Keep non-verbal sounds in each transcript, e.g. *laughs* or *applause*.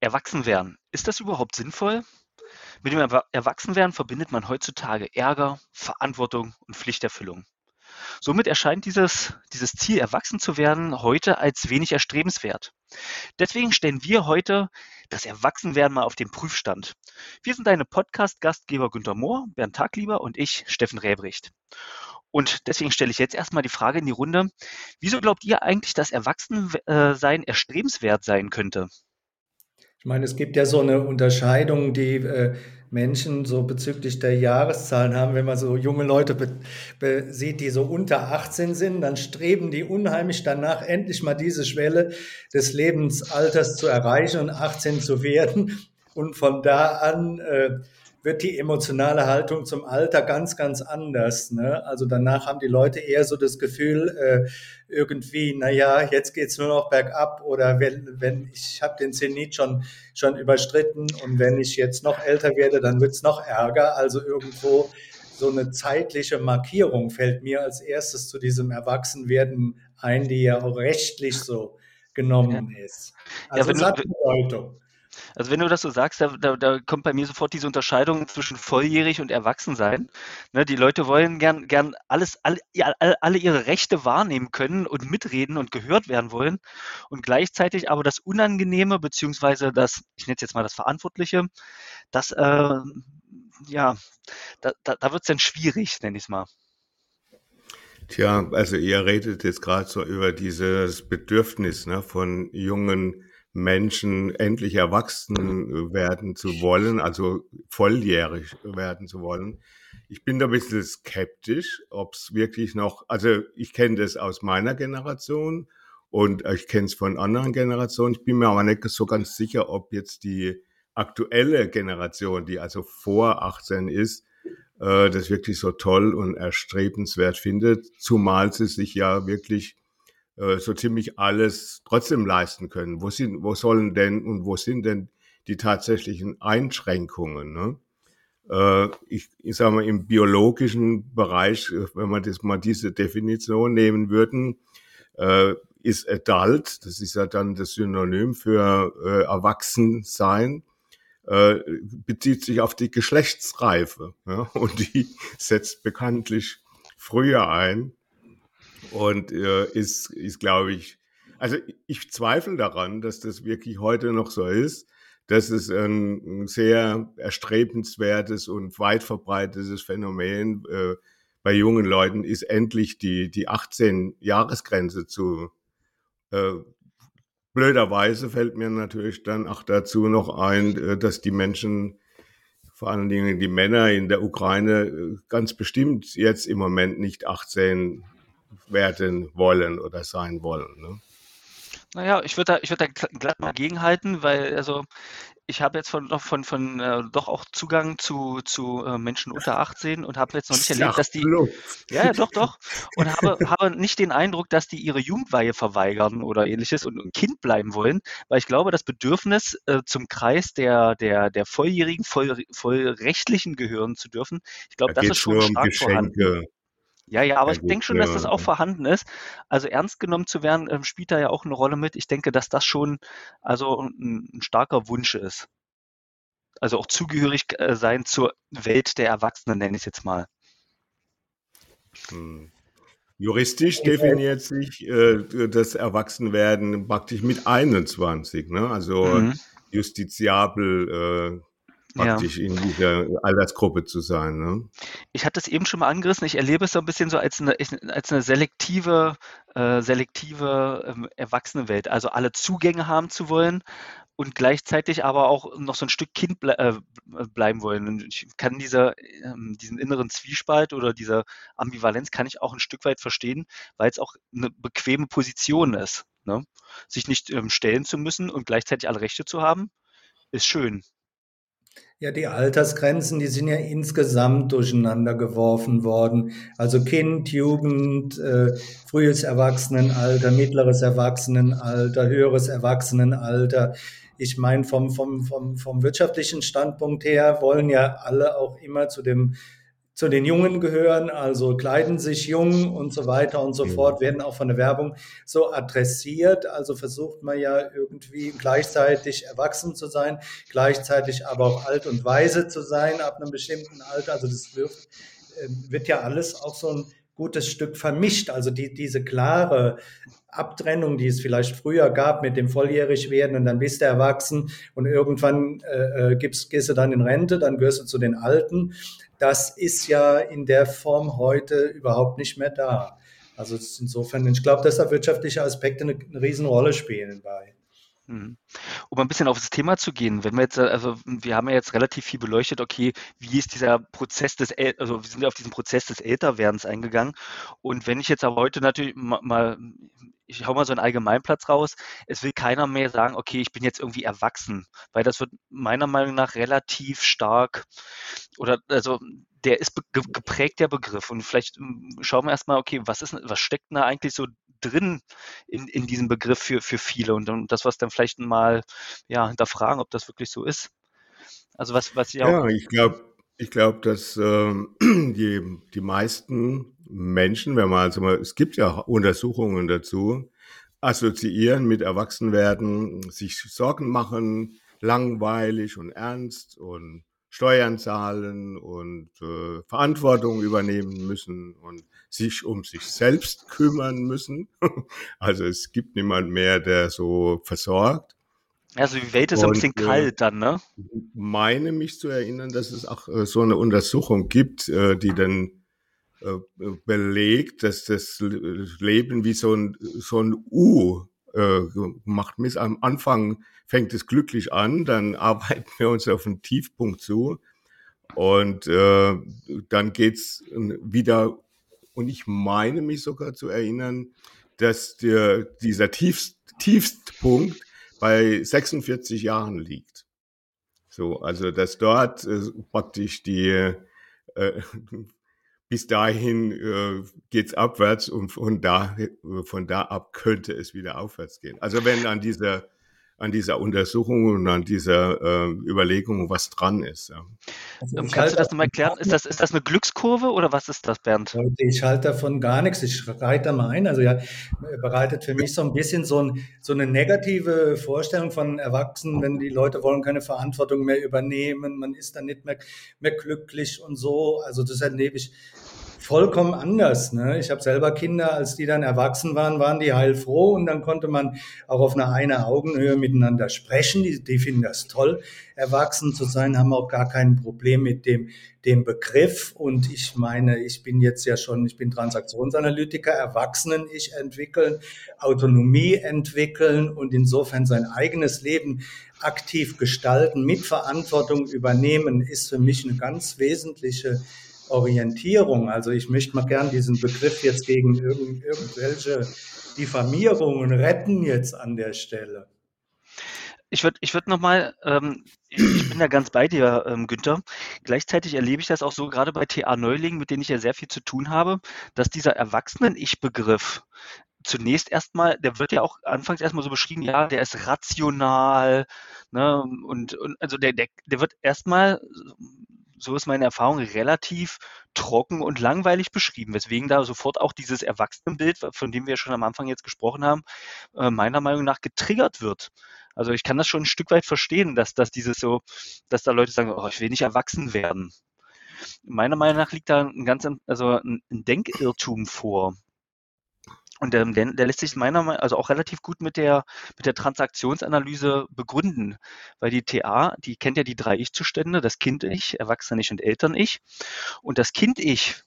Erwachsenwerden. Ist das überhaupt sinnvoll? Mit dem Erwa Erwachsenwerden verbindet man heutzutage Ärger, Verantwortung und Pflichterfüllung. Somit erscheint dieses, dieses Ziel, erwachsen zu werden, heute als wenig erstrebenswert. Deswegen stellen wir heute das Erwachsenwerden mal auf den Prüfstand. Wir sind deine Podcast-Gastgeber Günter Mohr, Bernd Taglieber und ich, Steffen Räbricht. Und deswegen stelle ich jetzt erstmal die Frage in die Runde, wieso glaubt ihr eigentlich, dass Erwachsensein erstrebenswert sein könnte? Ich meine, es gibt ja so eine Unterscheidung, die äh, Menschen so bezüglich der Jahreszahlen haben. Wenn man so junge Leute sieht, die so unter 18 sind, dann streben die unheimlich danach, endlich mal diese Schwelle des Lebensalters zu erreichen und 18 zu werden. Und von da an äh, wird die emotionale Haltung zum Alter ganz, ganz anders. Ne? Also danach haben die Leute eher so das Gefühl, äh, irgendwie, naja, jetzt geht's nur noch bergab oder wenn, wenn ich habe den Zenit schon, schon überstritten und wenn ich jetzt noch älter werde, dann wird's noch ärger. Also irgendwo so eine zeitliche Markierung fällt mir als erstes zu diesem Erwachsenwerden ein, die ja auch rechtlich so genommen ist. Also ja, es hat Bedeutung. Also wenn du das so sagst, da, da, da kommt bei mir sofort diese Unterscheidung zwischen volljährig und Erwachsensein. Ne, die Leute wollen gern, gern alles, alle, alle ihre Rechte wahrnehmen können und mitreden und gehört werden wollen und gleichzeitig aber das Unangenehme beziehungsweise das, ich nenne es jetzt mal das Verantwortliche, das, äh, ja, da, da, da wird es dann schwierig, nenne ich es mal. Tja, also ihr redet jetzt gerade so über dieses Bedürfnis ne, von jungen Menschen endlich erwachsen werden zu wollen, also volljährig werden zu wollen. Ich bin da ein bisschen skeptisch, ob es wirklich noch, also ich kenne das aus meiner Generation und ich kenne es von anderen Generationen. Ich bin mir aber nicht so ganz sicher, ob jetzt die aktuelle Generation, die also vor 18 ist, äh, das wirklich so toll und erstrebenswert findet, zumal sie sich ja wirklich äh, so ziemlich alles trotzdem leisten können. Wo sind, wo sollen denn und wo sind denn die tatsächlichen Einschränkungen? Ne? Äh, ich, ich sage mal, im biologischen Bereich, äh, wenn man das mal diese Definition nehmen würden, äh, ist adult, das ist ja dann das Synonym für äh, Erwachsensein, äh, bezieht sich auf die Geschlechtsreife. Ja? Und die *laughs* setzt bekanntlich früher ein und äh, ist, ist glaube ich, also ich zweifle daran, dass das wirklich heute noch so ist, dass es ein, ein sehr erstrebenswertes und weit verbreitetes Phänomen äh, bei jungen Leuten ist, endlich die, die 18-Jahresgrenze zu äh, Blöderweise fällt mir natürlich dann auch dazu noch ein, äh, dass die Menschen, vor allen Dingen die Männer in der Ukraine, äh, ganz bestimmt jetzt im Moment nicht 18 werden wollen oder sein wollen. Ne? Naja, ich würde da, ich würde da glatt mal gegenhalten, weil also ich habe jetzt von, von, von äh, doch auch Zugang zu, zu äh, Menschen unter 18 und habe jetzt noch nicht erlebt, dass die. Ja, ja, doch, doch. Und habe, *laughs* habe nicht den Eindruck, dass die ihre Jugendweihe verweigern oder ähnliches und ein Kind bleiben wollen, weil ich glaube, das Bedürfnis äh, zum Kreis der, der, der Volljährigen, voll, vollrechtlichen gehören zu dürfen, ich glaube, da das ist schon stark Geschenke. vorhanden. Ja, ja, aber ja, ich denke schon, dass das auch vorhanden ist. Also ernst genommen zu werden, ähm, spielt da ja auch eine Rolle mit. Ich denke, dass das schon also ein, ein starker Wunsch ist. Also auch zugehörig äh, sein zur Welt der Erwachsenen, nenne ich es jetzt mal. Hm. Juristisch definiert sich äh, das Erwachsenwerden praktisch mit 21, ne? Also mhm. justiziabel äh, praktisch ja. in dieser Altersgruppe zu sein. Ne? Ich hatte es eben schon mal angerissen. Ich erlebe es so ein bisschen so als eine, als eine selektive, äh, selektive ähm, Erwachsenenwelt. Also alle Zugänge haben zu wollen und gleichzeitig aber auch noch so ein Stück Kind ble äh, bleiben wollen. Und ich kann dieser, ähm, diesen inneren Zwiespalt oder diese Ambivalenz kann ich auch ein Stück weit verstehen, weil es auch eine bequeme Position ist. Ne? Sich nicht ähm, stellen zu müssen und gleichzeitig alle Rechte zu haben, ist schön. Ja, die Altersgrenzen, die sind ja insgesamt durcheinander geworfen worden. Also Kind, Jugend, äh, frühes Erwachsenenalter, mittleres Erwachsenenalter, höheres Erwachsenenalter. Ich meine, vom, vom, vom, vom wirtschaftlichen Standpunkt her wollen ja alle auch immer zu dem zu den Jungen gehören, also kleiden sich jung und so weiter und so mhm. fort, werden auch von der Werbung so adressiert. Also versucht man ja irgendwie gleichzeitig erwachsen zu sein, gleichzeitig aber auch alt und weise zu sein ab einem bestimmten Alter. Also das wird, ähm, wird ja alles auch so ein gutes Stück vermischt. Also die, diese klare Abtrennung, die es vielleicht früher gab mit dem volljährig werden und dann bist du erwachsen und irgendwann äh, äh, gibst, gehst du dann in Rente, dann gehörst du zu den Alten. Das ist ja in der Form heute überhaupt nicht mehr da. Also insofern, ich glaube, dass da wirtschaftliche Aspekte eine, eine Riesenrolle spielen bei. Mhm. Um ein bisschen auf das Thema zu gehen, wenn wir jetzt, also wir haben ja jetzt relativ viel beleuchtet, okay, wie ist dieser Prozess des, also wir sind ja auf diesen Prozess des Älterwerdens eingegangen. Und wenn ich jetzt aber heute natürlich mal, ich hau mal so einen Allgemeinplatz raus, es will keiner mehr sagen, okay, ich bin jetzt irgendwie erwachsen, weil das wird meiner Meinung nach relativ stark oder also der ist geprägt, der Begriff. Und vielleicht schauen wir erstmal, okay, was ist, was steckt da eigentlich so drin in, in diesem Begriff für, für viele und, das, was dann vielleicht mal ja, hinterfragen, ob das wirklich so ist. Also was, was ja. Ja, ich glaube, ich glaube, dass äh, *clears throat* die, die meisten Menschen, wenn man also es gibt ja Untersuchungen dazu, assoziieren mit Erwachsenwerden, sich Sorgen machen, langweilig und ernst und Steuern zahlen und äh, Verantwortung übernehmen müssen und sich um sich selbst kümmern müssen. *laughs* Also es gibt niemand mehr, der so versorgt. Also die Welt ist und, ein bisschen äh, kalt dann, ne? meine mich zu erinnern, dass es auch äh, so eine Untersuchung gibt, äh, die dann äh, belegt, dass das Leben wie so ein, so ein U äh, macht. Miss am Anfang fängt es glücklich an, dann *laughs* arbeiten wir uns auf einen Tiefpunkt zu und äh, dann geht's wieder. Und ich meine mich sogar zu erinnern, dass der, dieser Tiefst, Tiefstpunkt bei 46 Jahren liegt. So, also dass dort äh, praktisch die äh, bis dahin äh, geht's abwärts und von da von da ab könnte es wieder aufwärts gehen. Also wenn an dieser an dieser Untersuchung und an dieser äh, Überlegung, was dran ist. Ja. Also Kannst halt du das nochmal erklären? Ist das, ist das eine Glückskurve oder was ist das, Bernd? Ich halte davon gar nichts. Ich reite da mal ein. Also ja, bereitet für mich so ein bisschen so, ein, so eine negative Vorstellung von Erwachsenen, wenn die Leute wollen keine Verantwortung mehr übernehmen, man ist dann nicht mehr, mehr glücklich und so. Also das erlebe ich vollkommen anders. Ne? Ich habe selber Kinder, als die dann erwachsen waren, waren die heilfroh und dann konnte man auch auf einer einer Augenhöhe miteinander sprechen. Die, die finden das toll, erwachsen zu sein, haben auch gar kein Problem mit dem, dem Begriff. Und ich meine, ich bin jetzt ja schon, ich bin Transaktionsanalytiker, Erwachsenen ich entwickeln, Autonomie entwickeln und insofern sein eigenes Leben aktiv gestalten, mit Verantwortung übernehmen, ist für mich eine ganz wesentliche Orientierung. Also ich möchte mal gern diesen Begriff jetzt gegen irgend, irgendwelche Diffamierungen retten jetzt an der Stelle. Ich würde ich würd nochmal, ähm, ich bin ja ganz bei dir, ähm, Günther. Gleichzeitig erlebe ich das auch so, gerade bei TA-Neulingen, mit denen ich ja sehr viel zu tun habe, dass dieser Erwachsenen-Ich-Begriff zunächst erstmal, der wird ja auch anfangs erstmal so beschrieben, ja, der ist rational, ne, und, und also der, der, der wird erstmal so ist meine Erfahrung, relativ trocken und langweilig beschrieben, weswegen da sofort auch dieses Erwachsenenbild, von dem wir schon am Anfang jetzt gesprochen haben, äh, meiner Meinung nach getriggert wird. Also ich kann das schon ein Stück weit verstehen, dass, dass dieses so, dass da Leute sagen, oh, ich will nicht erwachsen werden. Meiner Meinung nach liegt da ein ganz, also ein Denkirrtum vor. Und der, der lässt sich meiner Meinung also auch relativ gut mit der, mit der Transaktionsanalyse begründen, weil die TA, die kennt ja die drei Ich-Zustände, das Kind-Ich, Erwachsene-Ich und Eltern-Ich. Und das Kind-Ich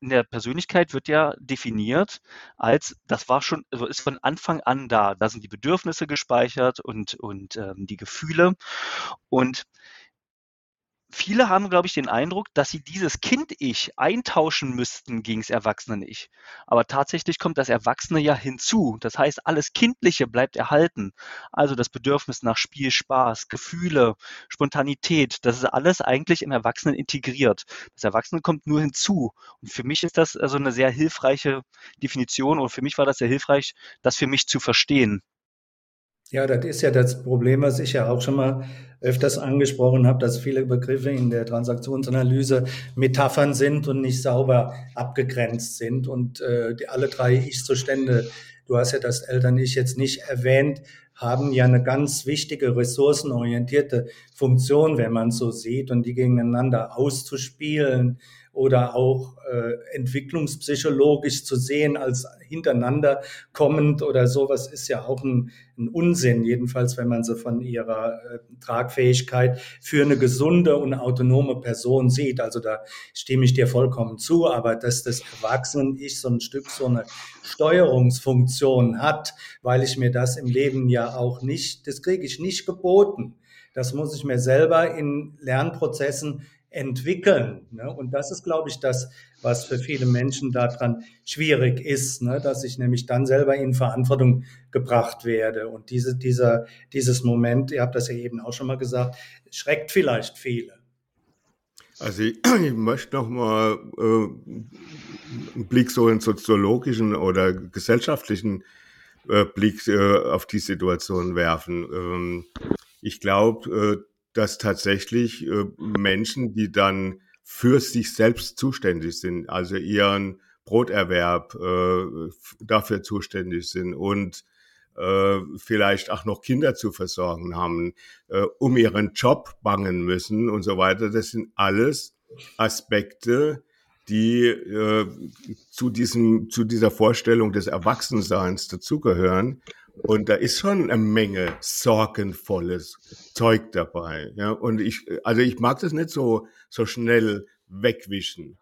in der Persönlichkeit wird ja definiert als, das war schon, also ist von Anfang an da. Da sind die Bedürfnisse gespeichert und, und ähm, die Gefühle. Und viele haben, glaube ich, den Eindruck, dass sie dieses Kind-Ich eintauschen müssten gegen das Erwachsene-Ich. Aber tatsächlich kommt das Erwachsene ja hinzu. Das heißt, alles Kindliche bleibt erhalten. Also das Bedürfnis nach Spiel, Spaß, Gefühle, Spontanität, das ist alles eigentlich im Erwachsenen integriert. Das Erwachsene kommt nur hinzu. Und für mich ist das also eine sehr hilfreiche Definition und für mich war das sehr hilfreich, das für mich zu verstehen. Ja, das ist ja das Problem, was ich ja auch schon mal öfters angesprochen habe, dass viele Begriffe in der Transaktionsanalyse Metaphern sind und nicht sauber abgegrenzt sind. Und äh, die, alle drei Ich-Zustände, du hast ja das Eltern-Ich jetzt nicht erwähnt, haben ja eine ganz wichtige ressourcenorientierte Funktion, wenn man so sieht, und die gegeneinander auszuspielen oder auch äh, entwicklungspsychologisch zu sehen als hintereinander kommend oder sowas ist ja auch ein, ein Unsinn, jedenfalls wenn man sie von ihrer äh, Tragfähigkeit für eine gesunde und autonome Person sieht. Also da stimme ich dir vollkommen zu, aber dass das Erwachsenen-Ich so ein Stück so eine Steuerungsfunktion hat, weil ich mir das im Leben ja auch nicht, das kriege ich nicht geboten. Das muss ich mir selber in Lernprozessen entwickeln. Ne? Und das ist, glaube ich, das, was für viele Menschen daran schwierig ist, ne? dass ich nämlich dann selber in Verantwortung gebracht werde. Und diese, dieser, dieses Moment, ihr habt das ja eben auch schon mal gesagt, schreckt vielleicht viele. Also ich, *clears throat* ich möchte noch mal äh, einen Blick so einen soziologischen oder gesellschaftlichen äh, Blick äh, auf die Situation werfen. Ähm, ich glaube, äh, dass tatsächlich äh, Menschen, die dann für sich selbst zuständig sind, also ihren Broterwerb äh, dafür zuständig sind und äh, vielleicht auch noch Kinder zu versorgen haben, äh, um ihren Job bangen müssen und so weiter. Das sind alles Aspekte, die äh, zu diesem zu dieser Vorstellung des Erwachsenseins dazugehören und da ist schon eine Menge sorgenvolles Zeug dabei. Ja, und ich, also ich mag das nicht so, so schnell wegwischen.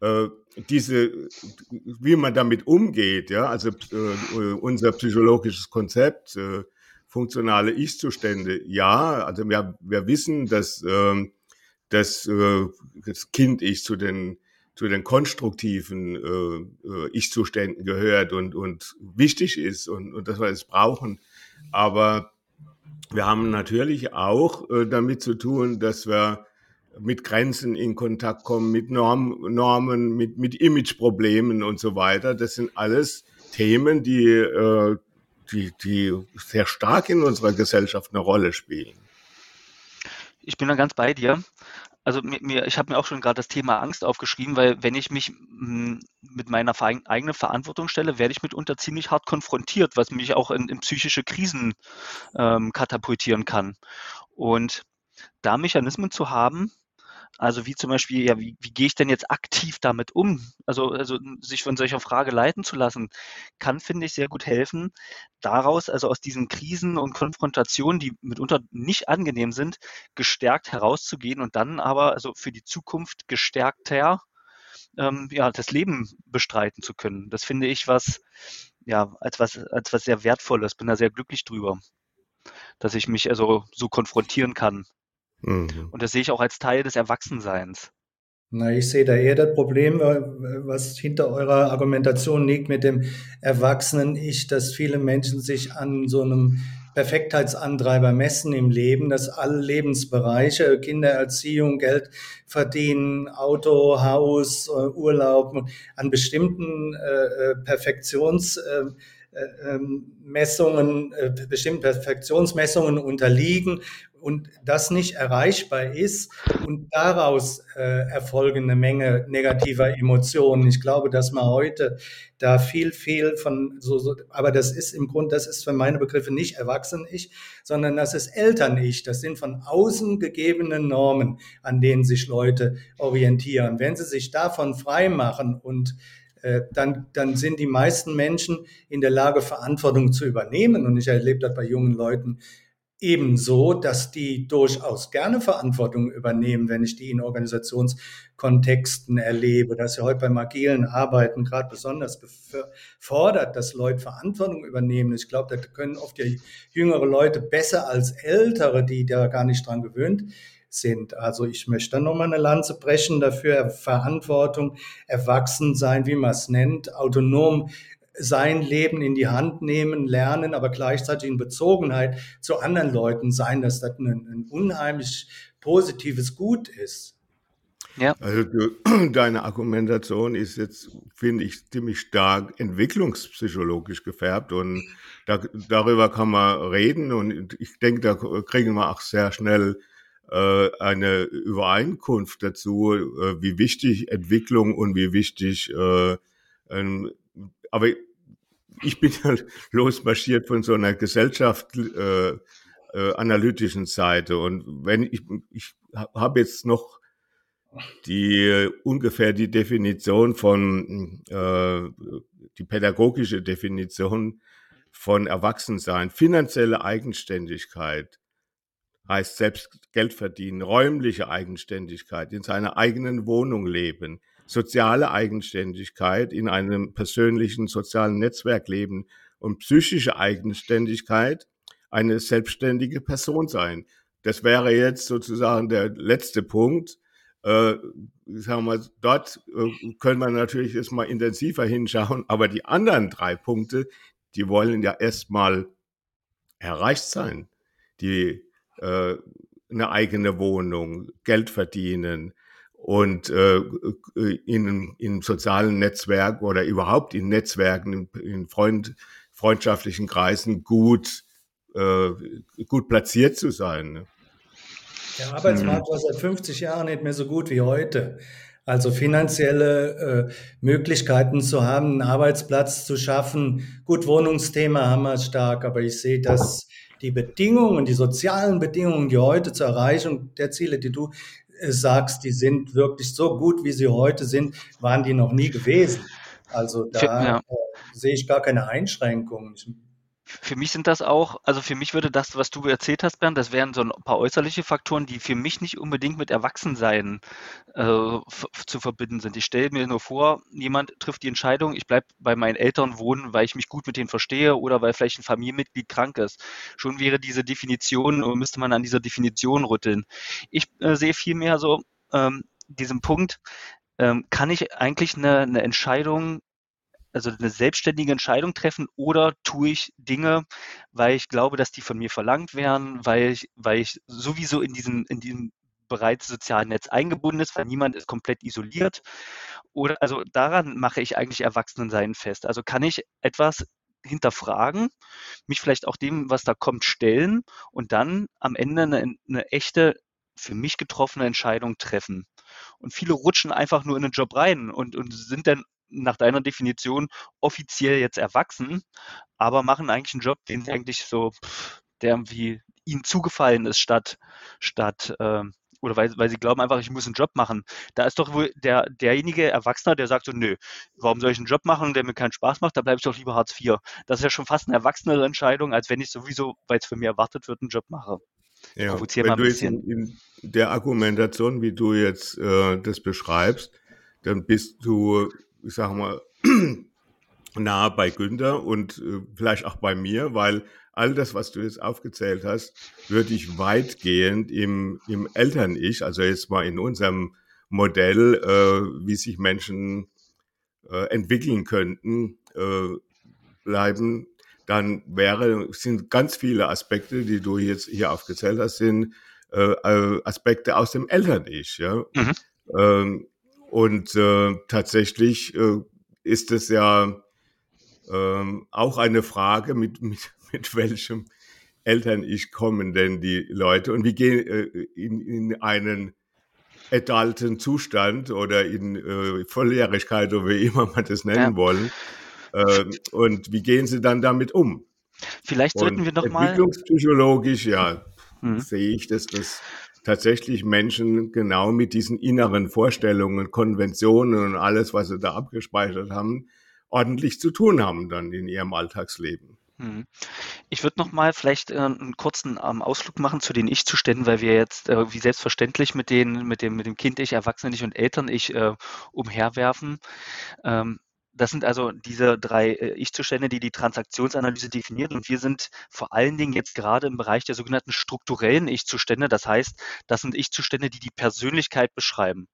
Äh, diese, wie man damit umgeht, ja, also äh, unser psychologisches Konzept, äh, funktionale Ich-Zustände, ja, also wir, wir wissen, dass, äh, dass äh, das Kind-Ich zu den zu den konstruktiven äh, äh, Ich-Zuständen gehört und, und wichtig ist und, und dass wir es brauchen. Aber wir haben natürlich auch äh, damit zu tun, dass wir mit Grenzen in Kontakt kommen, mit Norm, Normen, mit, mit Imageproblemen und so weiter. Das sind alles Themen, die, äh, die, die sehr stark in unserer Gesellschaft eine Rolle spielen. Ich bin da ganz bei dir. Also mir, ich habe mir auch schon gerade das Thema Angst aufgeschrieben, weil wenn ich mich hm, mit meiner eigenen Verantwortung stelle, werde ich mitunter ziemlich hart konfrontiert, was mich auch in, in psychische Krisen ähm, katapultieren kann. Und da Mechanismen zu haben, also wie zum Beispiel, ja, wie, wie gehe ich denn jetzt aktiv damit um? Also, also sich von solcher Frage leiten zu lassen, kann, finde ich, sehr gut helfen, daraus, also aus diesen Krisen und Konfrontationen, die mitunter nicht angenehm sind, gestärkt herauszugehen und dann aber also für die Zukunft gestärkter ähm, ja, das Leben bestreiten zu können. Das finde ich was, ja, als was, als was sehr Wertvolles. Bin da sehr glücklich drüber, dass ich mich also so konfrontieren kann Mhm. Und das sehe ich auch als Teil des Erwachsenseins. Na, ich sehe da eher das Problem, was hinter eurer Argumentation liegt mit dem Erwachsenen-Ich, dass viele Menschen sich an so einem Perfektheitsantreiber messen im Leben, dass alle Lebensbereiche, Kindererziehung, Geld verdienen, Auto, Haus, äh, Urlaub, an bestimmten äh, äh Perfektions äh, äh ähm, Messungen, äh, bestimmten Perfektionsmessungen unterliegen und das nicht erreichbar ist und daraus äh, erfolgen eine Menge negativer Emotionen. Ich glaube, dass man heute da viel, viel von so, so aber das ist im Grunde, das ist für meine Begriffe nicht Erwachsenen-Ich, sondern das ist Eltern-Ich. Das sind von außen gegebene Normen, an denen sich Leute orientieren. Wenn sie sich davon frei machen und äh, dann, dann sind die meisten Menschen in der Lage, Verantwortung zu übernehmen. Und ich erlebe das bei jungen Leuten ebenso, dass die durchaus gerne Verantwortung übernehmen, wenn ich die in Organisationskontexten erlebe. Das ist ja heute beim agilen Arbeiten gerade besonders gefordert, dass Leute Verantwortung übernehmen. Ich glaube, da können oft ja jüngere Leute besser als ältere, die da gar nicht dran gewöhnt sind. Also ich möchte dann nochmal eine Lanze brechen dafür, Verantwortung, erwachsen sein, wie man es nennt, autonom sein Leben in die Hand nehmen, lernen, aber gleichzeitig in Bezogenheit zu anderen Leuten sein, dass das ein, ein unheimlich positives Gut ist. Ja. Also du, *clears throat* deine Argumentation ist jetzt, finde ich, ziemlich stark entwicklungspsychologisch gefärbt und da, darüber kann man reden und ich denke, da kriegen wir auch sehr schnell äh, eine Übereinkunft dazu, äh, wie wichtig Entwicklung und wie wichtig, äh, ähm, aber ich bin ja *laughs* losmarschiert von so einer Gesellschaft, äh, äh, analytischen Seite. Und wenn ich, ich habe jetzt noch die ungefähr die Definition von äh, die pädagogische Definition von Erwachsensein, finanzielle Eigenständigkeit heißt selbst Geld verdienen, räumliche Eigenständigkeit, in seiner eigenen Wohnung leben, soziale Eigenständigkeit, in einem persönlichen sozialen Netzwerk leben und psychische Eigenständigkeit, eine selbstständige Person sein. Das wäre jetzt sozusagen der letzte Punkt äh, sagen wir, dort äh, können wir natürlich jetzt mal intensiver hinschauen, aber die anderen drei Punkte, die wollen ja erstmal erreicht sein. Die äh, eine eigene Wohnung, Geld verdienen und äh, in, in sozialen Netzwerken oder überhaupt in Netzwerken, in, in Freund, freundschaftlichen Kreisen gut, äh, gut platziert zu sein. Ne? Der Arbeitsmarkt war seit 50 Jahren nicht mehr so gut wie heute. Also finanzielle äh, Möglichkeiten zu haben, einen Arbeitsplatz zu schaffen. Gut, Wohnungsthema haben wir stark, aber ich sehe, dass die Bedingungen, die sozialen Bedingungen, die heute zur Erreichung der Ziele, die du äh, sagst, die sind wirklich so gut, wie sie heute sind, waren die noch nie gewesen. Also da ja. äh, sehe ich gar keine Einschränkungen. Ich für mich sind das auch, also für mich würde das, was du erzählt hast, Bernd, das wären so ein paar äußerliche Faktoren, die für mich nicht unbedingt mit Erwachsensein äh, zu verbinden sind. Ich stelle mir nur vor, jemand trifft die Entscheidung, ich bleibe bei meinen Eltern wohnen, weil ich mich gut mit denen verstehe oder weil vielleicht ein Familienmitglied krank ist. Schon wäre diese Definition, müsste man an dieser Definition rütteln. Ich äh, sehe vielmehr so ähm, diesen Punkt, ähm, kann ich eigentlich eine, eine Entscheidung also eine selbstständige Entscheidung treffen oder tue ich Dinge, weil ich glaube, dass die von mir verlangt werden, weil ich, weil ich sowieso in diesem, in diesem bereits sozialen Netz eingebunden ist, weil niemand ist komplett isoliert. Oder also daran mache ich eigentlich Erwachsenensein fest. Also kann ich etwas hinterfragen, mich vielleicht auch dem, was da kommt, stellen und dann am Ende eine, eine echte, für mich getroffene Entscheidung treffen. Und viele rutschen einfach nur in den Job rein und, und sind dann nach deiner Definition offiziell jetzt erwachsen, aber machen eigentlich einen Job, den sie eigentlich so, der irgendwie ihnen zugefallen ist, statt, statt äh, oder weil, weil sie glauben einfach, ich muss einen Job machen. Da ist doch wohl der, derjenige Erwachsener, der sagt so, nö, warum soll ich einen Job machen, der mir keinen Spaß macht, da bleibe ich doch lieber Hartz IV. Das ist ja schon fast eine erwachsenere Entscheidung, als wenn ich sowieso, weil es von mir erwartet wird, einen Job mache. Ja, wenn du jetzt in, in, der Argumentation, wie du jetzt äh, das beschreibst, dann bist du ich sage mal, *clears throat* nah bei Günther und äh, vielleicht auch bei mir, weil all das, was du jetzt aufgezählt hast, würde ich weitgehend im, im Eltern-Ich, also jetzt mal in unserem Modell, äh, wie sich Menschen äh, entwickeln könnten, äh, bleiben, dann wäre, sind ganz viele Aspekte, die du jetzt hier aufgezählt hast, sind äh, äh Aspekte aus dem Eltern-Ich. Ja? Mhm. Ähm, und äh, tatsächlich äh, ist es ja äh, auch eine Frage, mit, *laughs* mit, mit welchem Eltern-Ich kommen denn die Leute und wie gehen äh, in, in einen adulten Zustand oder in äh, Volljährigkeit oder wie immer man das nennen ja. wollen. Äh, und wie gehen sie dann damit um? Vielleicht sollten und wir noch mal. Entwicklungspsychologisch, ja, mhm. sehe ich, dass das tatsächlich Menschen genau mit diesen inneren Vorstellungen, Konventionen und alles, was sie da abgespeichert haben, ordentlich zu tun haben dann in ihrem Alltagsleben. Hm. Ich würde noch mal vielleicht äh, einen kurzen ähm, Ausflug machen zu den Ich-Zuständen, weil wir jetzt äh, wie selbstverständlich mit, den, mit, dem, mit dem Kind-Ich, Erwachsenen-Ich und Eltern-Ich äh, umherwerfen. Ähm, das sind also diese drei äh, Ich-Zustände, die die Transaktionsanalyse definieren. Und wir sind vor allen Dingen jetzt gerade im Bereich der sogenannten strukturellen Ich-Zustände. Das heißt, das sind Ich-Zustände, die die Persönlichkeit beschreiben.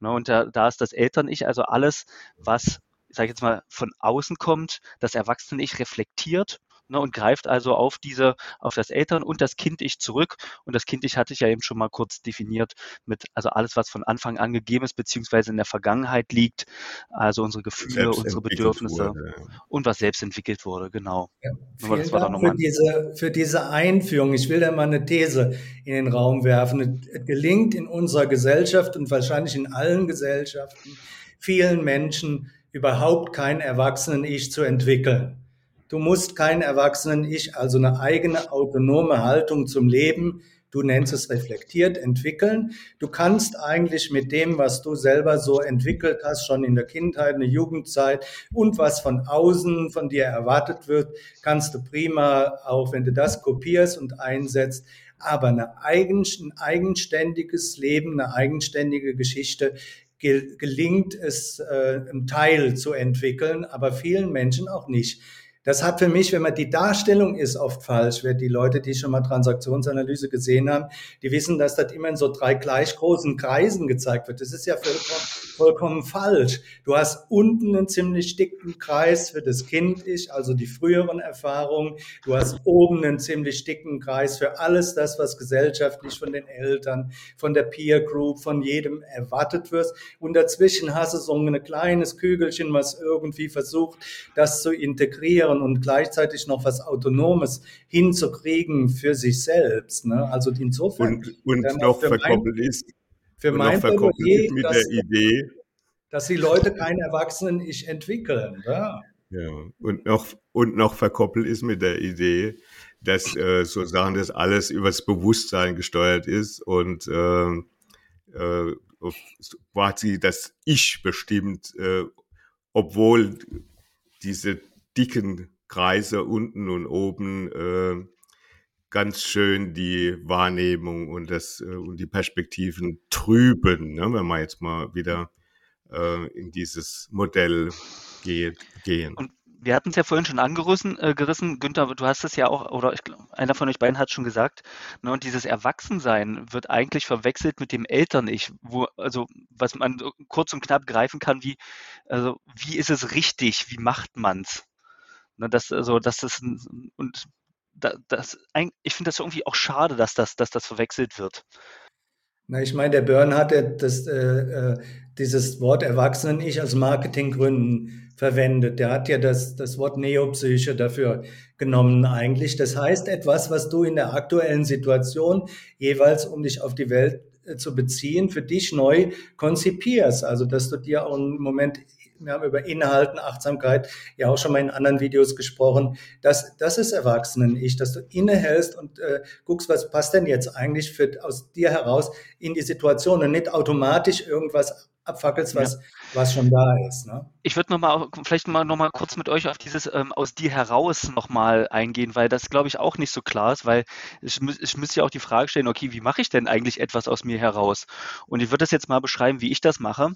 Ne, und da, da ist das Eltern-Ich, also alles, was, sage ich jetzt mal, von außen kommt, das Erwachsene-Ich reflektiert ne, und greift also auf diese, auf das Eltern- und das Kind-Ich zurück. Und das Kind-Ich hatte ich ja eben schon mal kurz definiert mit, also alles, was von Anfang an gegeben ist, beziehungsweise in der Vergangenheit liegt, also unsere Gefühle, unsere Bedürfnisse wurde, und was selbst entwickelt wurde, genau. Ja, vielen Dank für diese, für diese Einführung. Ich will da mal eine These in den Raum werfen. Es gelingt in unserer Gesellschaft und wahrscheinlich in allen Gesellschaften vielen Menschen überhaupt kein Erwachsenen-Ich zu entwickeln. Du musst kein Erwachsenen-Ich, also eine eigene autonome Haltung zum Leben, du nennst es reflektiert, entwickeln. Du kannst eigentlich mit dem, was du selber so entwickelt hast, schon in der Kindheit, in der Jugendzeit und was von außen von dir erwartet wird, kannst du prima, auch wenn du das kopierst und einsetzt, aber eine eigen, ein eigenständiges Leben, eine eigenständige Geschichte gelingt es, äh, einen Teil zu entwickeln, aber vielen Menschen auch nicht. Das hat für mich, wenn man die Darstellung ist, oft falsch. Wer die Leute, die schon mal Transaktionsanalyse gesehen haben, die wissen, dass das immer in so drei gleich großen Kreisen gezeigt wird. Das ist ja vollkommen, vollkommen falsch. Du hast unten einen ziemlich dicken Kreis für das Kind-Ich, also die früheren Erfahrungen. Du hast oben einen ziemlich dicken Kreis für alles das, was gesellschaftlich von den Eltern, von der Peer Group, von jedem erwartet wird. Und dazwischen hast du so ein kleines Kügelchen, was irgendwie versucht, das zu integrieren integrieren und gleichzeitig noch was Autonomes hinzukriegen für sich selbst. Ne? Also insofern. Und, und noch verkoppelt ist. Für mein verkoppelt mit dass, der Idee. Dass die Leute kein Erwachsenen-Ich entwickeln. Ja. ja. Und noch, und noch verkoppelt ist mit der Idee, dass äh, sozusagen das alles übers Bewusstsein gesteuert ist und äh, äh, quasi das Ich bestimmt, äh, obwohl diese dicken Kreise unten und oben äh, ganz schön die Wahrnehmung und das äh, und die Perspektiven trüben, ne, wenn man jetzt mal wieder äh, in dieses Modell geht, gehen. Und wir hatten es ja vorhin schon angerissen, äh, gerissen. Günther, du hast es ja auch, oder ich, einer von euch beiden hat es schon gesagt, ne, und dieses Erwachsensein wird eigentlich verwechselt mit dem Eltern-Ich, wo, also, was man kurz und knapp greifen kann, wie, also, wie ist es richtig, wie macht man es? Ne, das, also, das ist ein, und da, das, ich finde das irgendwie auch schade, dass das, dass das verwechselt wird. Na, ich meine, der Byrne hat das, äh, äh, dieses Wort Erwachsenen-Ich aus Marketinggründen verwendet. Der hat ja das, das Wort Neopsyche dafür genommen eigentlich. Das heißt etwas, was du in der aktuellen Situation jeweils, um dich auf die Welt äh, zu beziehen, für dich neu konzipierst. Also, dass du dir auch einen Moment wir haben über Inhalten, Achtsamkeit ja auch schon mal in anderen Videos gesprochen. Das, das ist Erwachsenen-Ich, dass du innehältst und äh, guckst, was passt denn jetzt eigentlich für, aus dir heraus in die Situation und nicht automatisch irgendwas abfackelst, was, ja. was schon da ist. Ne? Ich würde noch mal, vielleicht mal noch mal kurz mit euch auf dieses ähm, aus dir heraus noch mal eingehen, weil das glaube ich auch nicht so klar ist, weil ich, ich müsste ja auch die Frage stellen, okay, wie mache ich denn eigentlich etwas aus mir heraus? Und ich würde das jetzt mal beschreiben, wie ich das mache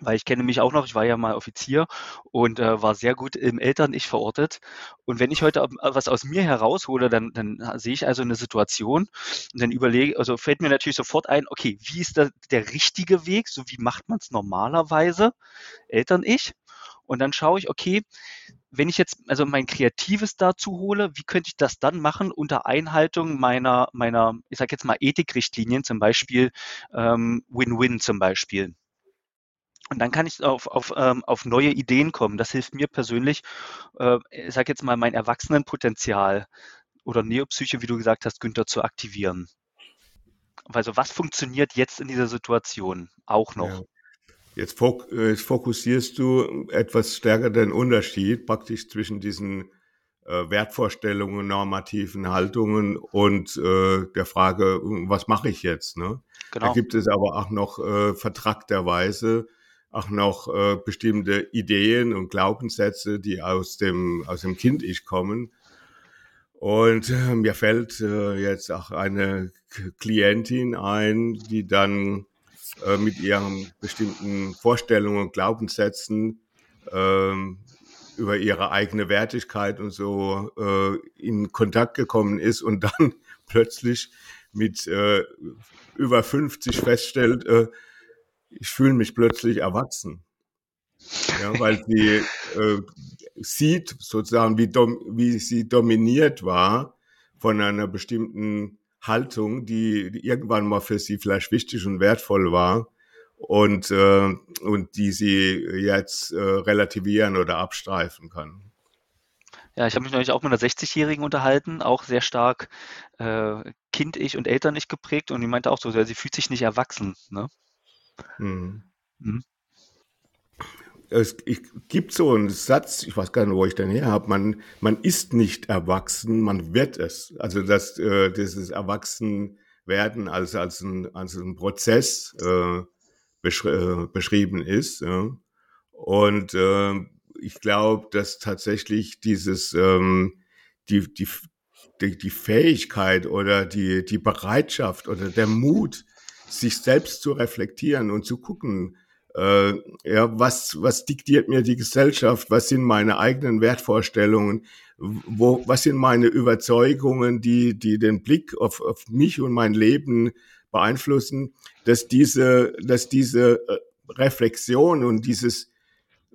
weil ich kenne mich auch noch, ich war ja mal Offizier und äh, war sehr gut im Eltern-Ich verortet. Und wenn ich heute äh, was aus mir heraushole, dann, dann sehe ich also eine Situation und dann überlege, also fällt mir natürlich sofort ein, okay, wie ist da der richtige Weg? So wie macht man es normalerweise? Eltern-Ich. Und dann schaue ich, okay, wenn ich jetzt also mein Kreatives dazu hole, wie könnte ich das dann machen unter Einhaltung meiner, meiner, ich sage jetzt mal Ethikrichtlinien, zum Beispiel ähm, Win-Win zum Beispiel. Und dann kann ich auf, auf, ähm, auf neue Ideen kommen. Das hilft mir persönlich, äh, ich sage jetzt mal, mein Erwachsenenpotenzial oder Neopsyche, wie du gesagt hast, Günther, zu aktivieren. Also was funktioniert jetzt in dieser Situation auch noch? Ja. Jetzt, fok äh, fokussierst du etwas stärker den Unterschied praktisch zwischen diesen äh, Wertvorstellungen, normativen Haltungen und äh, der Frage, was mache ich jetzt? Ne? Genau. Da gibt es aber auch noch äh, vertrackterweise auch noch äh, bestimmte Ideen und Glaubenssätze, die aus dem, aus dem Kind-Ich kommen. Und äh, mir fällt äh, jetzt auch eine Klientin ein, die dann äh, mit ihren bestimmten Vorstellungen und Glaubenssätzen ähm, über ihre eigene Wertigkeit und so äh, in Kontakt gekommen ist und *laughs* dann plötzlich mit äh, über 50 feststellt, äh, ich fühle mich plötzlich erwachsen. Ja, weil sie äh, sieht sozusagen, wie, dom, wie sie dominiert war von einer bestimmten Haltung, die, irgendwann mal für sie vielleicht wichtig und wertvoll war und, äh, und die sie jetzt äh, relativieren oder abstreifen kann. Ja, ich habe mich neulich auch mit einer 60-Jährigen unterhalten, auch sehr stark äh, Kind-Ich und Eltern-Ich geprägt und die meinte auch so, sie fühlt sich nicht erwachsen. Ne? Mhm. Mhm. Es gibt so einen Satz, ich weiß gar nicht, wo ich den her habe, man, man ist nicht erwachsen, man wird es. Also dass äh, dieses Erwachsenwerden als, als, ein, als ein Prozess äh, beschri äh, beschrieben ist. Ja. Und äh, ich glaube, dass tatsächlich dieses ähm, die, die, die, die Fähigkeit oder die, die Bereitschaft oder der Mut, sich selbst zu reflektieren und zu gucken, äh, ja, was, was diktiert mir die Gesellschaft, was sind meine eigenen Wertvorstellungen, wo, was sind meine Überzeugungen, die, die den Blick auf, auf mich und mein Leben beeinflussen, dass diese, dass diese äh, Reflexion und dieses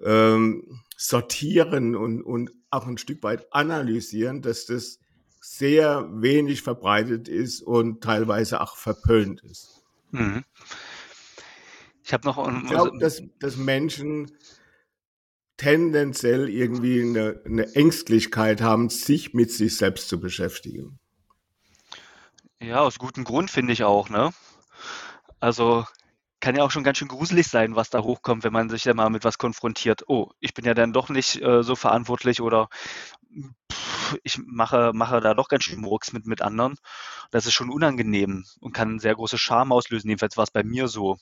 ähm, Sortieren und, und auch ein Stück weit analysieren, dass das sehr wenig verbreitet ist und teilweise auch verpönt ist. Mhm. Ich habe noch. Ich glaube, dass, dass Menschen tendenziell irgendwie eine, eine Ängstlichkeit haben, sich mit sich selbst zu beschäftigen. Ja, aus gutem Grund finde ich auch, ne? Also kann ja auch schon ganz schön gruselig sein, was da hochkommt, wenn man sich ja mal mit was konfrontiert. Oh, ich bin ja dann doch nicht äh, so verantwortlich oder pff, ich mache, mache da doch ganz schön Murks mit, mit anderen. Das ist schon unangenehm und kann sehr große Scham auslösen. Jedenfalls war es bei mir so,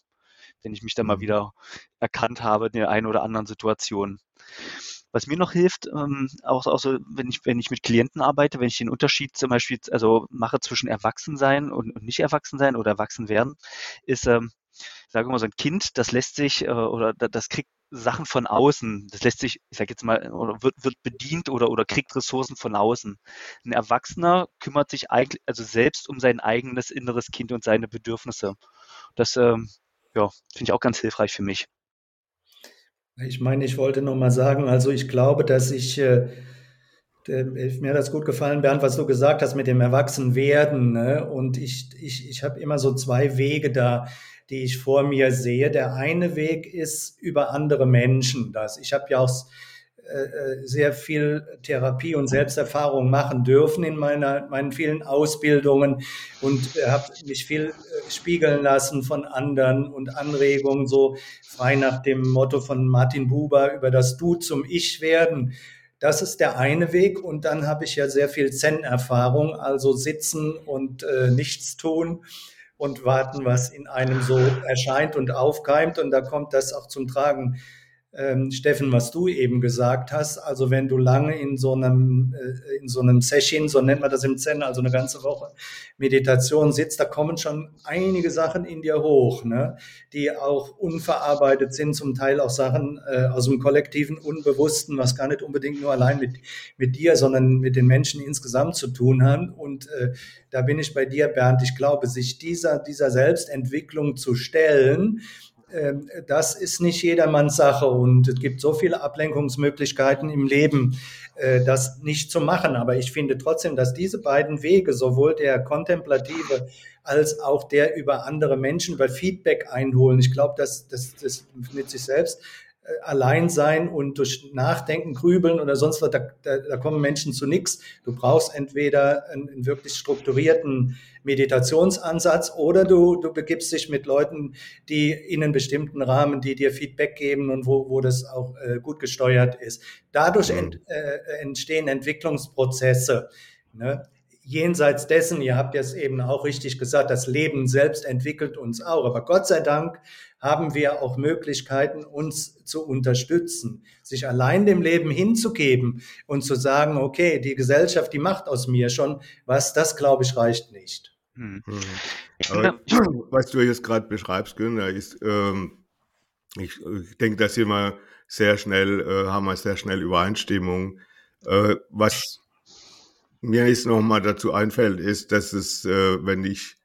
wenn ich mich da mal mhm. wieder erkannt habe in der einen oder anderen Situation. Was mir noch hilft, ähm, auch, auch so, wenn ich, wenn ich mit Klienten arbeite, wenn ich den Unterschied zum Beispiel also mache zwischen Erwachsensein und, und nicht Erwachsensein oder Erwachsenwerden, ist, ähm, sage mal, so ein Kind, das lässt sich äh, oder das kriegt Sachen von außen. Das lässt sich, ich sage jetzt mal, oder wird, wird bedient oder, oder kriegt Ressourcen von außen. Ein Erwachsener kümmert sich eigentlich, also selbst um sein eigenes inneres Kind und seine Bedürfnisse. Das, ähm, ja, finde ich auch ganz hilfreich für mich. Ich meine, ich wollte nur mal sagen, also ich glaube, dass ich, äh, mir hat das gut gefallen, Bernd, was du gesagt hast mit dem Erwachsenwerden. Ne? Und ich, ich, ich habe immer so zwei Wege da die ich vor mir sehe. Der eine Weg ist über andere Menschen. Das. Ich habe ja auch äh, äh, sehr viel Therapie und Selbsterfahrung machen dürfen in meiner, meinen vielen Ausbildungen und habe mich viel äh, spiegeln lassen von anderen und Anregungen, so frei nach dem Motto von Martin Buber über das Du zum Ich werden. Das ist der eine Weg. Und dann habe ich ja sehr viel Zen-Erfahrung, also sitzen und äh, nichts tun und warten, was in einem so erscheint und aufkeimt. Und da kommt das auch zum Tragen, ähm, Steffen, was du eben gesagt hast. Also wenn du lange in so einem, äh, in so einem Session, so nennt man das im Zen, also eine ganze Woche Meditation sitzt, da kommen schon einige Sachen in dir hoch, ne? die auch unverarbeitet sind, zum Teil auch Sachen äh, aus dem kollektiven Unbewussten, was gar nicht unbedingt nur allein mit, mit dir, sondern mit den Menschen insgesamt zu tun hat. Und äh, da bin ich bei dir, Bernd. Ich glaube, sich dieser, dieser Selbstentwicklung zu stellen, das ist nicht jedermanns Sache und es gibt so viele Ablenkungsmöglichkeiten im Leben, äh, das nicht zu machen. Aber ich finde trotzdem, dass diese beiden Wege, sowohl der kontemplative als auch der über andere Menschen, über Feedback einholen, ich glaube, dass das, mit sich selbst allein sein und durch Nachdenken, Grübeln oder sonst was, da, da, da kommen Menschen zu nichts. Du brauchst entweder einen, einen, wirklich strukturierten Meditationsansatz oder du, du begibst dich mit Leuten, die in einen bestimmten Rahmen, die dir Feedback geben und wo, wo das auch äh, gut gesteuert ist. Dadurch ent, äh, entstehen Entwicklungsprozesse. Ne? jenseits dessen, ihr habt es eben auch richtig gesagt, das Leben selbst entwickelt uns auch. Aber Gott sei Dank haben wir auch Möglichkeiten, uns zu unterstützen, sich allein dem Leben hinzugeben und zu sagen, okay, die Gesellschaft, die macht aus mir schon was, das glaube ich reicht nicht. Hm. hm. Aber, was du jetzt gerade beschreibst, Günther, ist, ähm, ich, ich denke, dass wir mal sehr schnell, äh, haben wir sehr schnell Übereinstimmung. Äh, was mir jetzt nochmal dazu einfällt, ist, dass es, äh, wenn ich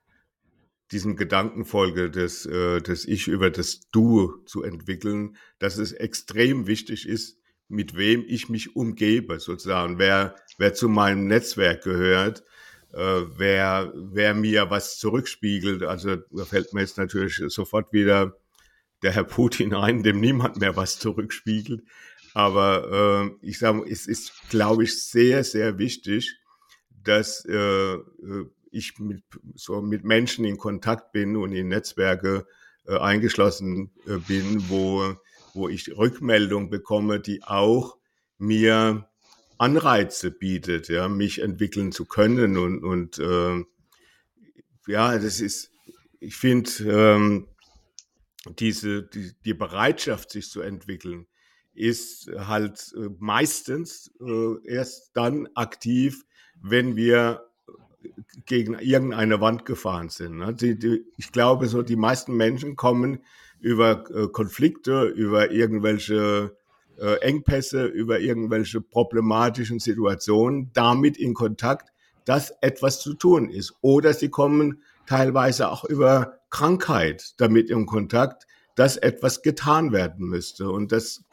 diesem Gedankenfolge des, äh, des Ich über das Du zu entwickeln, dass es extrem wichtig ist, mit wem ich mich umgebe, sozusagen, wer, wer zu meinem Netzwerk gehört, äh, wer, wer mir was zurückspiegelt. Also da fällt mir jetzt natürlich sofort wieder der Herr Putin ein, dem niemand mehr was zurückspiegelt. Aber äh, ich sage, es ist, glaube ich, sehr, sehr wichtig, dass äh, ich mit, so mit Menschen in Kontakt bin und in Netzwerke äh, eingeschlossen äh, bin, wo, wo ich Rückmeldung bekomme, die auch mir Anreize bietet, ja, mich entwickeln zu können und, und äh, ja, das ist, ich finde, ähm, diese, die, die Bereitschaft, sich zu entwickeln, ist halt äh, meistens äh, erst dann aktiv, wenn wir gegen irgendeine Wand gefahren sind. Ne? Ich glaube, so die meisten Menschen kommen über äh, Konflikte, über irgendwelche äh, Engpässe, über irgendwelche problematischen Situationen damit in Kontakt, dass etwas zu tun ist. Oder sie kommen teilweise auch über Krankheit damit in Kontakt, dass etwas getan werden müsste. Und das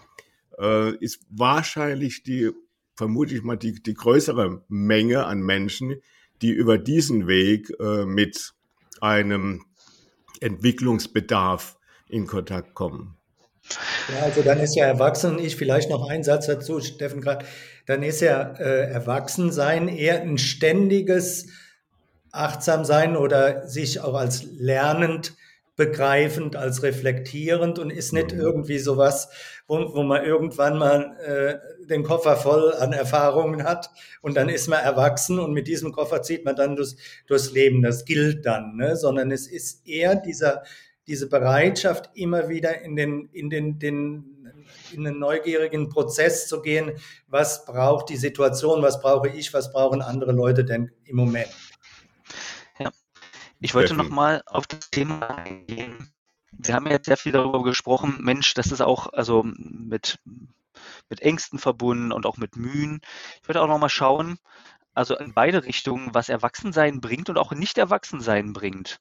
äh, ist wahrscheinlich die, vermute ich mal, die, die größere Menge an Menschen, die über diesen Weg äh, mit einem Entwicklungsbedarf in Kontakt kommen. Ja, also dann ist ja Erwachsenen-Ich, vielleicht noch ein Satz dazu, Steffen gerade, dann ist ja äh, Erwachsensein eher ein ständiges Achtsamsein oder sich auch als lernend begreifend, als reflektierend und ist nicht mhm. irgendwie sowas, wo, wo man irgendwann mal äh, den Koffer voll an Erfahrungen hat und dann ist man erwachsen und mit diesem Koffer zieht man dann durchs, durchs Leben. Das gilt dann, ne? sondern es ist eher dieser, diese Bereitschaft, immer wieder in den, in den, den in einen neugierigen Prozess zu gehen, was braucht die Situation, was brauche ich, was brauchen andere Leute denn im Moment. Ich wollte nochmal auf das Thema eingehen. Wir haben ja jetzt sehr viel darüber gesprochen, Mensch, das ist auch also mit, mit Ängsten verbunden und auch mit Mühen. Ich wollte auch nochmal schauen, also in beide Richtungen, was Erwachsensein bringt und auch Nicht-Erwachsensein bringt.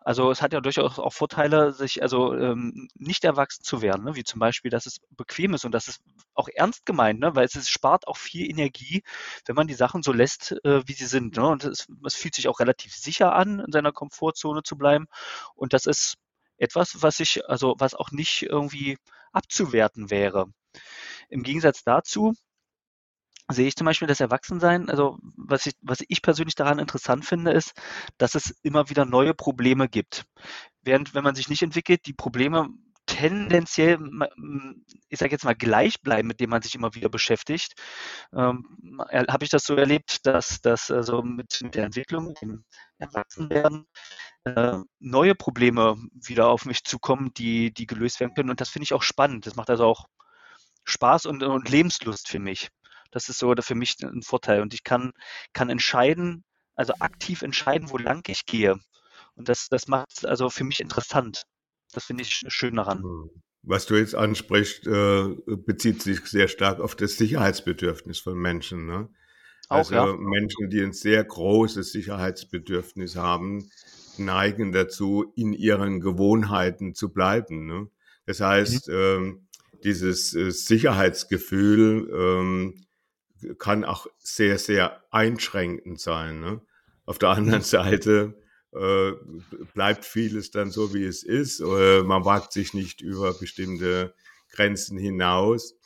Also es hat ja durchaus auch Vorteile, sich also ähm, nicht erwachsen zu werden, ne? wie zum Beispiel, dass es bequem ist und dass es auch ernst gemeint, ne? weil es, es spart auch viel Energie, wenn man die Sachen so lässt, äh, wie sie sind. Ne? Und es, es fühlt sich auch relativ sicher an, in seiner Komfortzone zu bleiben. Und das ist etwas, was ich, also was auch nicht irgendwie abzuwerten wäre. Im Gegensatz dazu sehe ich zum Beispiel das Erwachsensein, also was ich, was ich persönlich daran interessant finde, ist, dass es immer wieder neue Probleme gibt. Während, wenn man sich nicht entwickelt, die Probleme tendenziell, ich sage jetzt mal, gleich bleiben, mit dem man sich immer wieder beschäftigt, ähm, habe ich das so erlebt, dass, dass also mit, mit der Entwicklung, dem Erwachsenwerden, äh, neue Probleme wieder auf mich zukommen, die, die gelöst werden können. Und das finde ich auch spannend. Das macht also auch Spaß und, und Lebenslust für mich. Das ist so für mich ein Vorteil. Und ich kann, kann entscheiden, also aktiv entscheiden, wo lang ich gehe. Und das, das macht es also für mich interessant. Das finde ich schön daran. Hm. Was du jetzt ansprichst, äh, bezieht sich sehr stark auf das Sicherheitsbedürfnis von Menschen. Ne? Auch, also ja. Menschen, die ein sehr großes Sicherheitsbedürfnis haben, neigen dazu, in ihren Gewohnheiten zu bleiben. Ne? Das heißt, mhm. ähm, dieses äh, Sicherheitsgefühl ähm, kann auch sehr, sehr einschränkend sein. Ne? Auf der anderen Seite äh, bleibt vieles dann so, wie es ist. Äh, man wagt sich nicht über bestimmte Grenzen hinaus.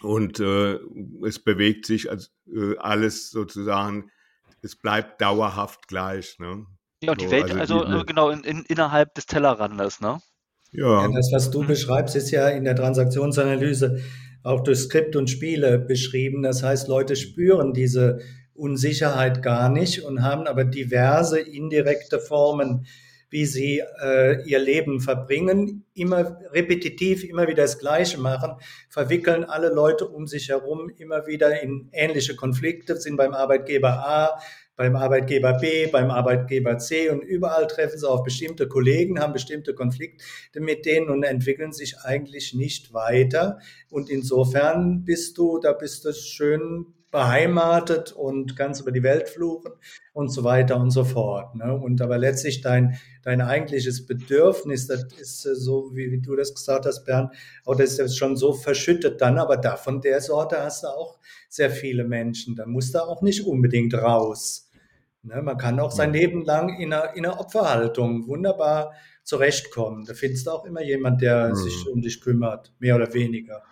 Und äh, es bewegt sich also, alles sozusagen, es bleibt dauerhaft gleich. Ne? Ja, und die Welt, also, also die, genau in, in, innerhalb des Tellerrandes, ne? Ja. ja. Das, was du beschreibst, ist ja in der Transaktionsanalyse auch durch Skript und Spiele beschrieben. Das heißt, Leute spüren diese Unsicherheit gar nicht und haben aber diverse indirekte Formen, wie sie äh, ihr Leben verbringen, immer repetitiv, immer wieder das Gleiche machen, verwickeln alle Leute um sich herum immer wieder in ähnliche Konflikte, sind beim Arbeitgeber A, beim Arbeitgeber B, beim Arbeitgeber C und überall treffen sie auf bestimmte Kollegen, haben bestimmte Konflikte mit denen und entwickeln sich eigentlich nicht weiter. Und insofern bist du, da bist du schön beheimatet und kannst über die Welt fluchen und so weiter und so fort. Ne? Und aber letztlich dein, dein eigentliches Bedürfnis, das ist äh, so, wie, wie du das gesagt hast, Bernd, auch das ist schon so verschüttet dann, aber davon der Sorte hast du auch sehr viele Menschen. Da musst du auch nicht unbedingt raus. Ne? Man kann auch sein Leben lang in einer, in einer Opferhaltung wunderbar zurechtkommen. Da findest du auch immer jemand, der mhm. sich um dich kümmert, mehr oder weniger.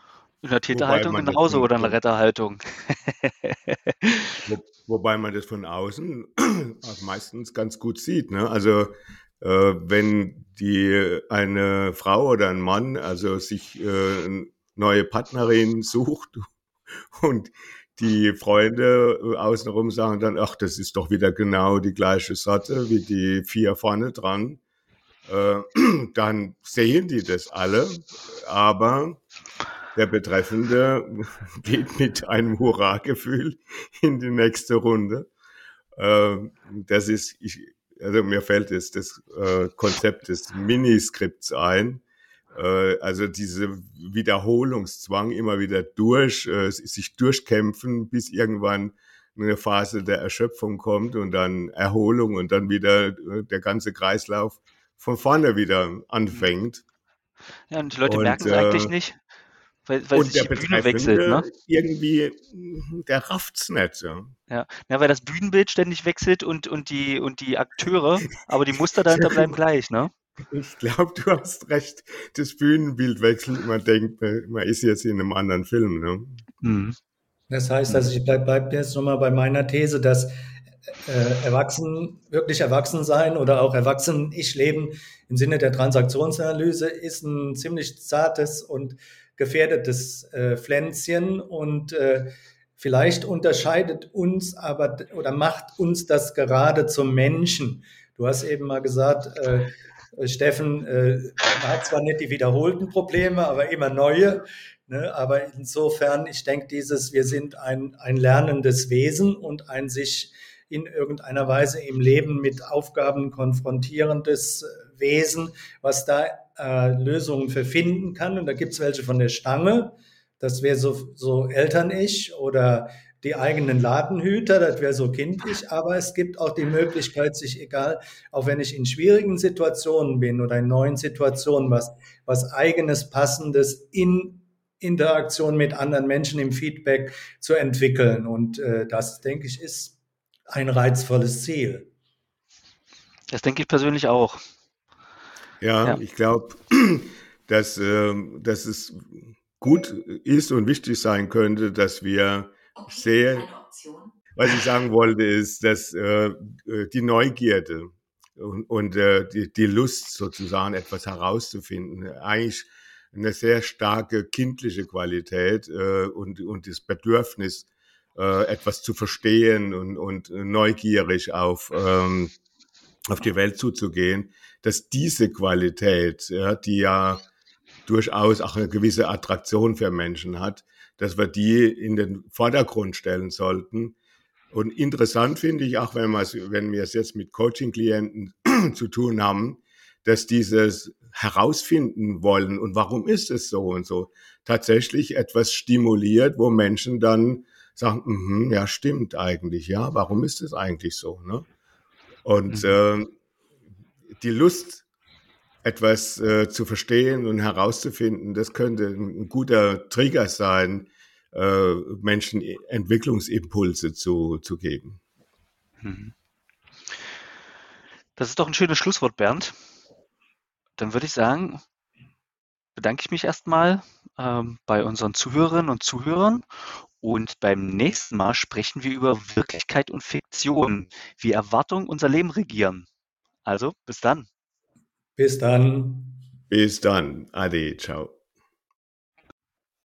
In der Täterhaltung genauso oder in der Retterhaltung. *laughs* Wo, wobei man das von außen *clears throat* meistens ganz gut sieht. Ne? Also äh, wenn die eine Frau oder ein Mann also sich äh, neue Partnerin sucht *laughs* und die Freunde äh, außenrum sagen dann, ach, das ist doch wieder genau die gleiche Sorte wie die vier vorne dran, äh, *clears throat* dann sehen die das alle, aber der Betreffende geht mit einem Hurra-Gefühl in die nächste Runde. Ähm, das ist, ich, also mir fällt jetzt das äh, Konzept des Miniskripts ein. Äh, also diese Wiederholungszwang immer wieder durch, äh, sich durchkämpfen, bis irgendwann eine Phase der Erschöpfung kommt und dann Erholung und dann wieder der ganze Kreislauf von vorne wieder anfängt. Ja, und die Leute merken es eigentlich nicht. Weil, weil und der die Bühne wechselt, ne? Irgendwie, der rafft's nicht, ja. ja. Ja, weil das Bühnenbild ständig wechselt und, und, die, und die Akteure, aber die Muster dahinter *laughs* bleiben gleich, ne? Ich glaube, du hast recht. Das Bühnenbild wechselt. Man denkt, man ist jetzt in einem anderen Film, ne? Mhm. Das heißt, also ich bleibe bleib jetzt nochmal bei meiner These, dass äh, erwachsen, wirklich erwachsen sein oder auch erwachsen ich leben im Sinne der Transaktionsanalyse ist ein ziemlich zartes und gefährdetes äh, Pflänzchen und äh, vielleicht unterscheidet uns aber oder macht uns das gerade zum Menschen. Du hast eben mal gesagt, äh, Steffen äh, hat zwar nicht die wiederholten Probleme, aber immer neue. Ne? Aber insofern, ich denke, dieses, wir sind ein, ein lernendes Wesen und ein sich in irgendeiner Weise im Leben mit Aufgaben konfrontierendes Wesen, was da äh, Lösungen für finden kann. Und da gibt es welche von der Stange, das wäre so, so Eltern-Ich oder die eigenen Ladenhüter, das wäre so kindlich, aber es gibt auch die Möglichkeit, sich egal, auch wenn ich in schwierigen Situationen bin oder in neuen Situationen, was, was eigenes, passendes in Interaktion mit anderen Menschen im Feedback zu entwickeln. Und äh, das, denke ich, ist ein reizvolles Ziel. Das denke ich persönlich auch. Ja, ja. ich glaube, *clears throat* dass, äh, dass es gut ist und wichtig sein könnte, dass wir sehr, was ich sagen wollte, ist, dass äh, die Neugierde und, und äh, die, die Lust sozusagen etwas herauszufinden, eigentlich eine sehr starke kindliche Qualität äh, und, und das Bedürfnis, äh, etwas zu verstehen und, und neugierig auf, ähm, auf die Welt zuzugehen, dass diese Qualität, ja, die ja durchaus auch eine gewisse Attraktion für Menschen hat, dass wir die in den Vordergrund stellen sollten. Und interessant finde ich auch, wenn, wenn wir es jetzt mit Coaching-Klienten *clears throat* zu tun haben, dass dieses herausfinden wollen und warum ist es so und so tatsächlich etwas stimuliert, wo Menschen dann sagen, mm ja stimmt eigentlich, ja, warum ist es eigentlich so? Ne? Und mhm. äh, die Lust, etwas äh, zu verstehen und herauszufinden, das könnte ein guter Trigger sein, äh, Menschen Entwicklungsimpulse zu, zu geben. Mhm. Das ist doch ein schönes Schlusswort, Bernd. Dann würde ich sagen, bedanke ich mich erstmal ähm, bei unseren Zuhörerinnen und Zuhörern und beim nächsten Mal sprechen wir über Wirklichkeit und Fiktion, wie Erwartungen unser Leben regieren. Also, bis dann. Bis dann. Bis dann. Ade, ciao.